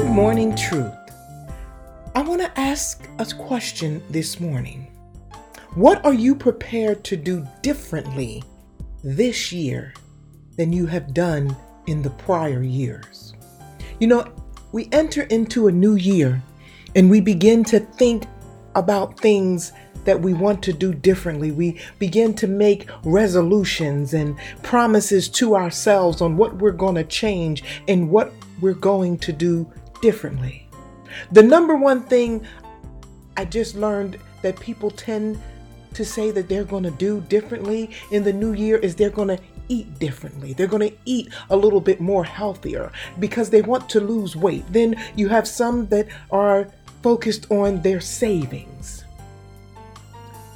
Good morning, truth. I want to ask a question this morning. What are you prepared to do differently this year than you have done in the prior years? You know, we enter into a new year and we begin to think about things that we want to do differently. We begin to make resolutions and promises to ourselves on what we're going to change and what we're going to do differently. The number one thing I just learned that people tend to say that they're going to do differently in the new year is they're going to eat differently. They're going to eat a little bit more healthier because they want to lose weight. Then you have some that are focused on their savings,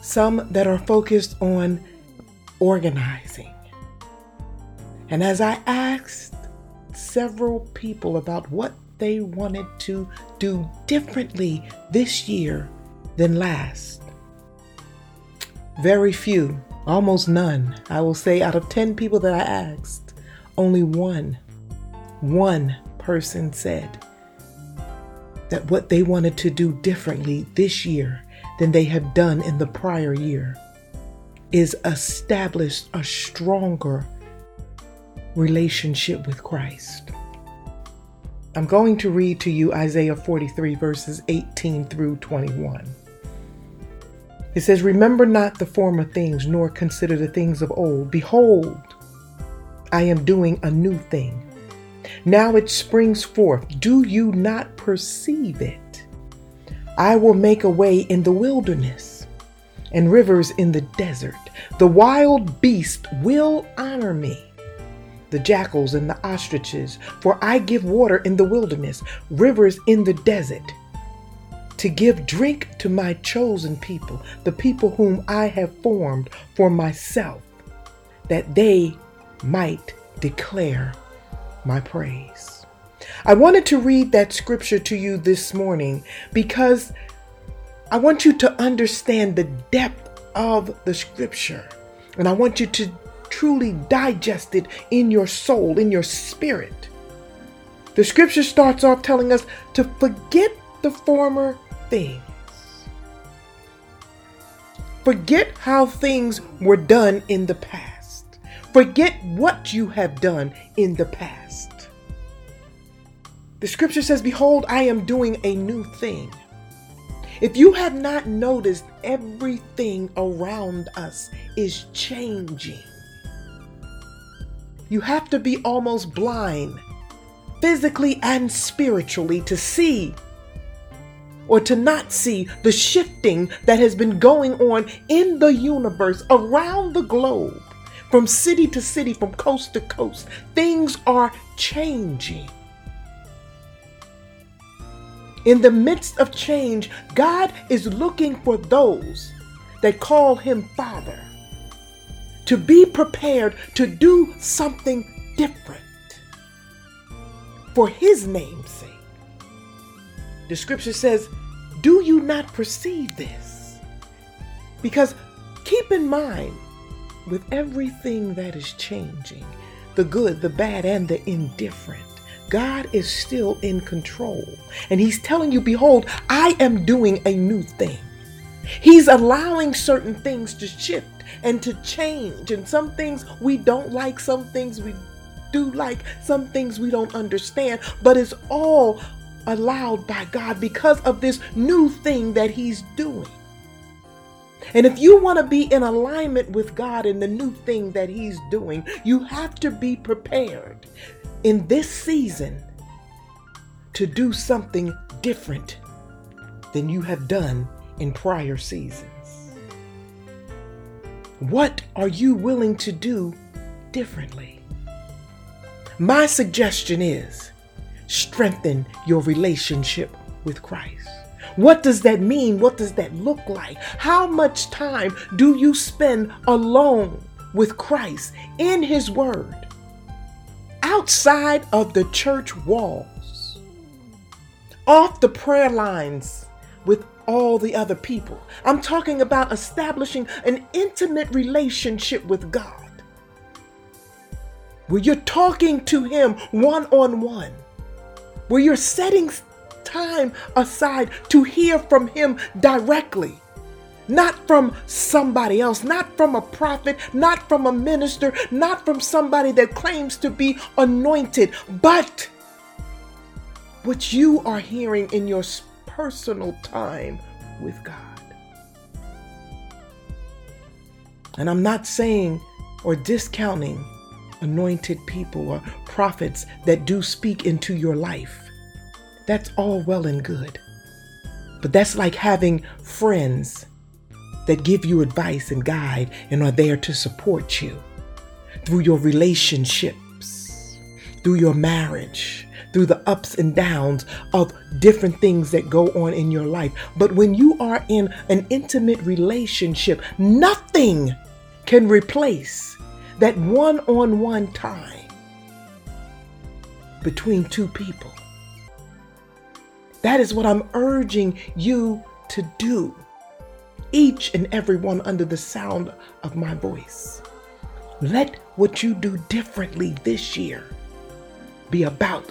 some that are focused on organizing. And as I asked several people about what they wanted to do differently this year than last, very few, almost none, I will say out of 10 people that I asked, only one, one person said that what they wanted to do differently this year than they have done in the prior year is establish a stronger relationship with Christ. I'm going to read to you Isaiah 43, verses 18 through 21. It says, Remember not the former things, nor consider the things of old. Behold, I am doing a new thing. Now it springs forth. Do you not perceive it? I will make a way in the wilderness and rivers in the desert. The wild beast will honor me, the jackals and the ostriches, for I give water in the wilderness, rivers in the desert to give drink to my chosen people, the people whom I have formed for myself, that they might declare my praise. I wanted to read that scripture to you this morning because I want you to understand the depth of the scripture. And I want you to truly digested in your soul, in your spirit. The scripture starts off telling us to forget the former things. Forget how things were done in the past. Forget what you have done in the past. The scripture says, Behold, I am doing a new thing. If you have not noticed, everything around us is changing. You have to be almost blind, physically and spiritually, to see or to not see the shifting that has been going on in the universe around the globe, from city to city, from coast to coast. Things are changing. In the midst of change, God is looking for those that call him Father to be prepared to do something different for his name's sake. The scripture says, Do you not perceive this? Because keep in mind, with everything that is changing, the good, the bad, and the indifferent, God is still in control. And He's telling you, Behold, I am doing a new thing. He's allowing certain things to shift and to change. And some things we don't like, some things we do like, some things we don't understand, but it's all allowed by God because of this new thing that He's doing. And if you want to be in alignment with God in the new thing that He's doing, you have to be prepared in this season to do something different than you have done in prior seasons. What are you willing to do differently? My suggestion is strengthen your relationship with Christ. What does that mean? What does that look like? How much time do you spend alone with Christ in His Word outside of the church walls, off the prayer lines with all the other people? I'm talking about establishing an intimate relationship with God where you're talking to Him one on one where you're setting time aside to hear from Him directly. Not from somebody else, not from a prophet, not from a minister, not from somebody that claims to be anointed, but what you are hearing in your personal time with God. And I'm not saying or discounting anointed people or prophets that do speak into your life. That's all well and good. But that's like having friends that give you advice and guide and are there to support you through your relationships, through your marriage, through the ups and downs of different things that go on in your life. But when you are in an intimate relationship, nothing can replace that one on one time between two people. That is what I'm urging you to do, each and every one under the sound of my voice. Let what you do differently this year be about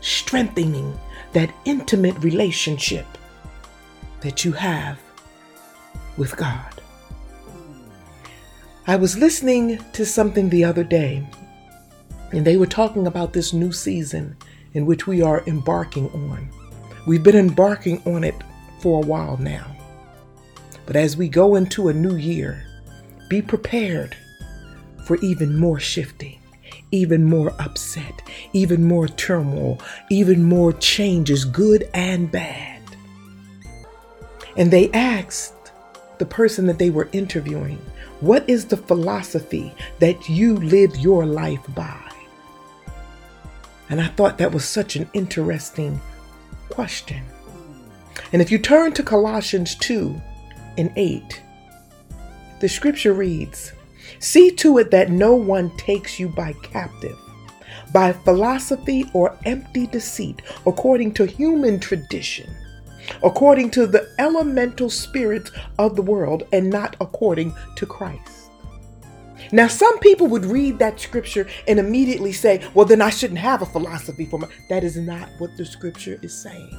strengthening that intimate relationship that you have with God. I was listening to something the other day, and they were talking about this new season in which we are embarking on. We've been embarking on it for a while now. But as we go into a new year, be prepared for even more shifting, even more upset, even more turmoil, even more changes, good and bad. And they asked the person that they were interviewing, what is the philosophy that you live your life by? And I thought that was such an interesting question. And if you turn to Colossians 2 and 8, the scripture reads See to it that no one takes you by captive, by philosophy or empty deceit, according to human tradition according to the elemental spirits of the world and not according to Christ. Now, some people would read that scripture and immediately say, well, then I shouldn't have a philosophy for my. That is not what the scripture is saying.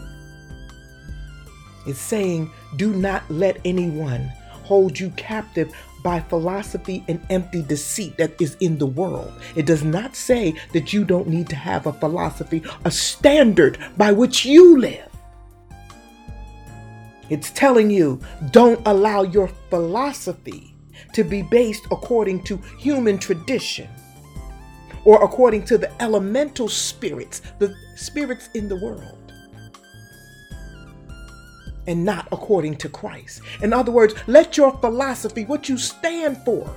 It's saying, do not let anyone hold you captive by philosophy and empty deceit that is in the world. It does not say that you don't need to have a philosophy, a standard by which you live. It's telling you don't allow your philosophy to be based according to human tradition or according to the elemental spirits, the spirits in the world, and not according to Christ. In other words, let your philosophy, what you stand for,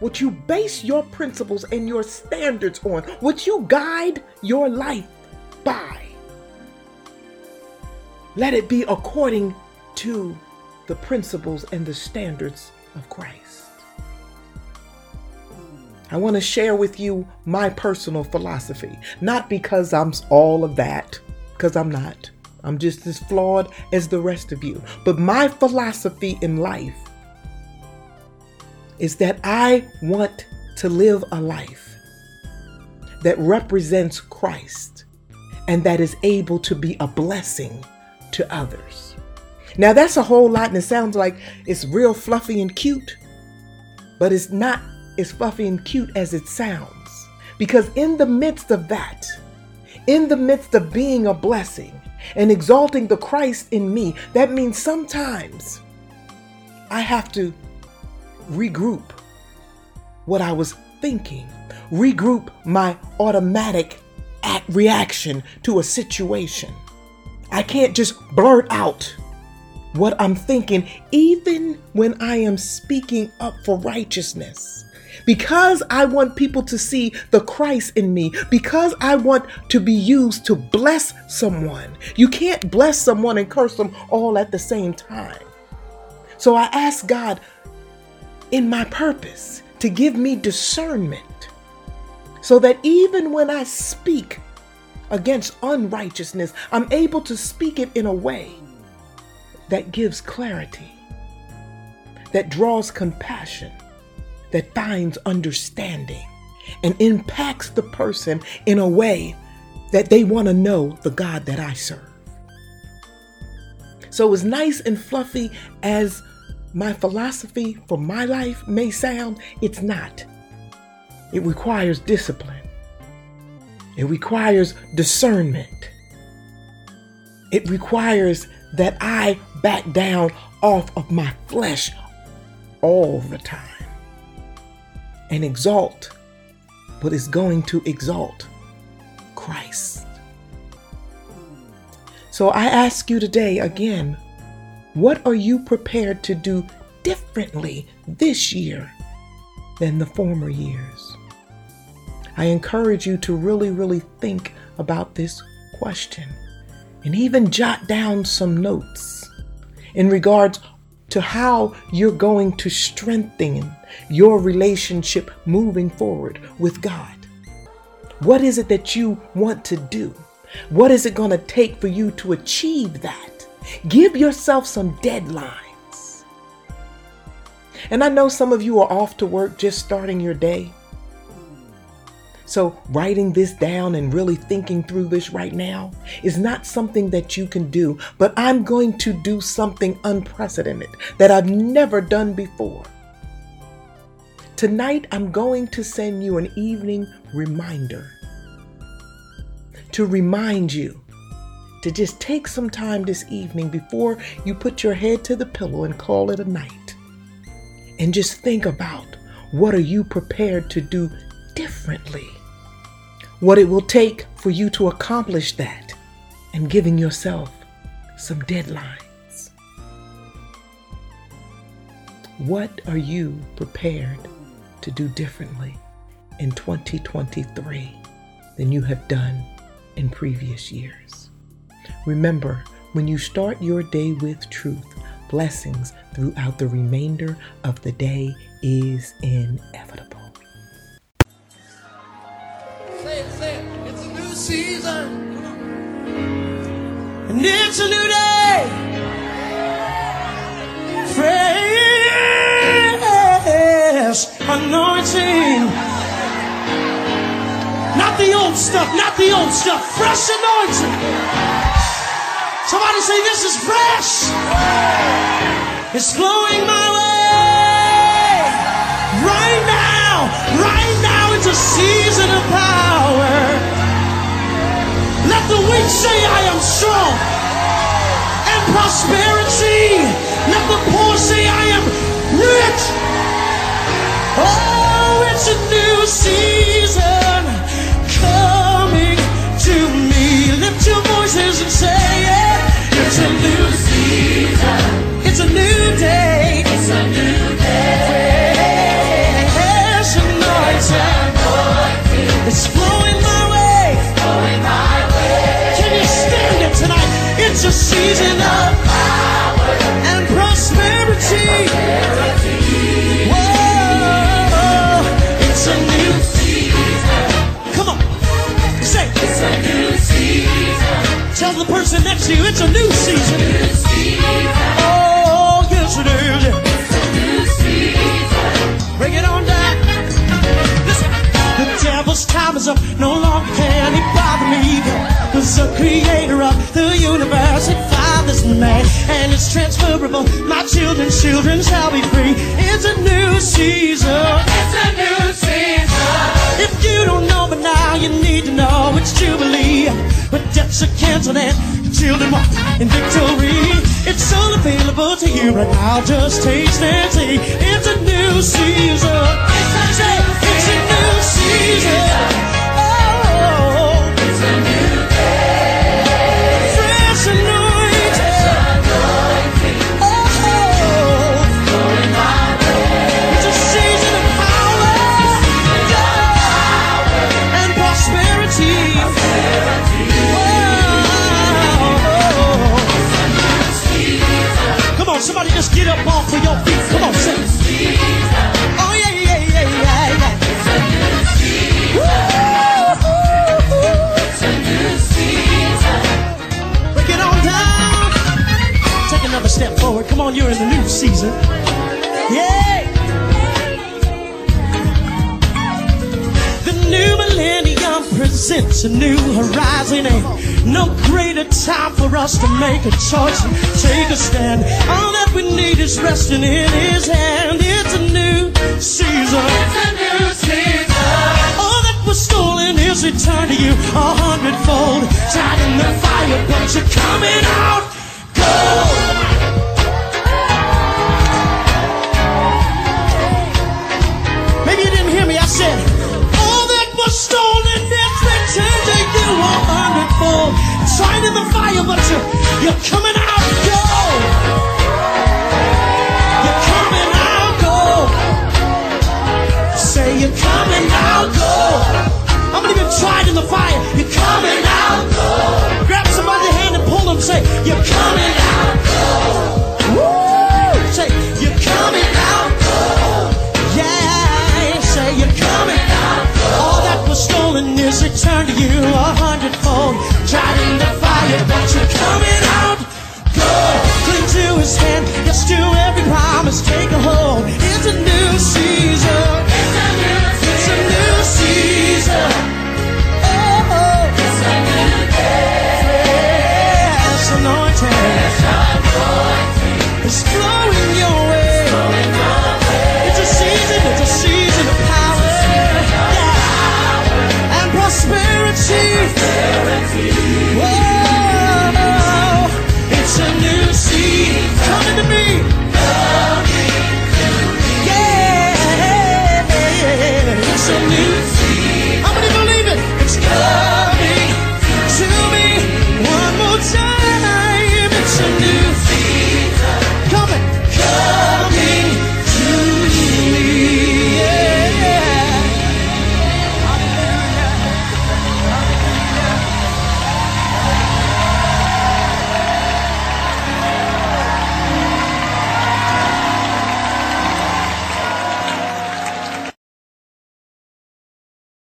what you base your principles and your standards on, what you guide your life by, let it be according to the principles and the standards of Christ. I want to share with you my personal philosophy, not because I'm all of that, because I'm not. I'm just as flawed as the rest of you. But my philosophy in life is that I want to live a life that represents Christ and that is able to be a blessing to others. Now, that's a whole lot, and it sounds like it's real fluffy and cute, but it's not as fluffy and cute as it sounds. Because in the midst of that, in the midst of being a blessing and exalting the Christ in me, that means sometimes I have to regroup what I was thinking, regroup my automatic reaction to a situation. I can't just blurt out what I'm thinking, even when I am speaking up for righteousness. Because I want people to see the Christ in me, because I want to be used to bless someone. You can't bless someone and curse them all at the same time. So I ask God in my purpose to give me discernment so that even when I speak against unrighteousness, I'm able to speak it in a way that gives clarity, that draws compassion, that finds understanding, and impacts the person in a way that they want to know the God that I serve. So, as nice and fluffy as my philosophy for my life may sound, it's not. It requires discipline, it requires discernment, it requires that I back down off of my flesh all the time and exalt but is going to exalt Christ. So I ask you today again what are you prepared to do differently this year than the former years? I encourage you to really, really think about this question and even jot down some notes in regards to how you're going to strengthen your relationship moving forward with God. What is it that you want to do? What is it going to take for you to achieve that? Give yourself some deadlines. And I know some of you are off to work just starting your day. So, writing this down and really thinking through this right now is not something that you can do, but I'm going to do something unprecedented that I've never done before. Tonight, I'm going to send you an evening reminder to remind you to just take some time this evening before you put your head to the pillow and call it a night. And just think about what are you prepared to do differently what it will take for you to accomplish that, and giving yourself some deadlines. What are you prepared to do differently in 2023 than you have done in previous years? Remember, when you start your day with truth, blessings throughout the remainder of the day is inevitable. Say it, say it. It's a new season, and it's a new day. Anointing. Not the old stuff, not the old stuff. Fresh anointing. Somebody say, This is fresh. It's flowing my way. Right now, right now, it's a season of power. Let the weak say, I am strong. And prosperity. Let the poor say, I am Person next you it's a new season. Oh, yes it is. It's a new season. Bring it on down. Listen, the devil's time is up. No longer can he bother me was the creator of the universe and father's man, and it's transferable. My children's children shall be free. It's a new season. It's a new season. If you don't know, but now you need to know it's Jubilee. But debts are canceled and children walk in victory. It's all available to you right now. Just taste and see. It's a new season. It's a new, it's a new season. Oh. new presents a new horizon. Ain't no greater time for us to make a choice and take a stand. All that we need is resting in His hand. It's a new season. It's a new season. All that was stolen is returned to you a hundredfold. Tried in the fire, but you're coming out. Go! Hundredfold. In the fire, but you, you're coming out. Go! You're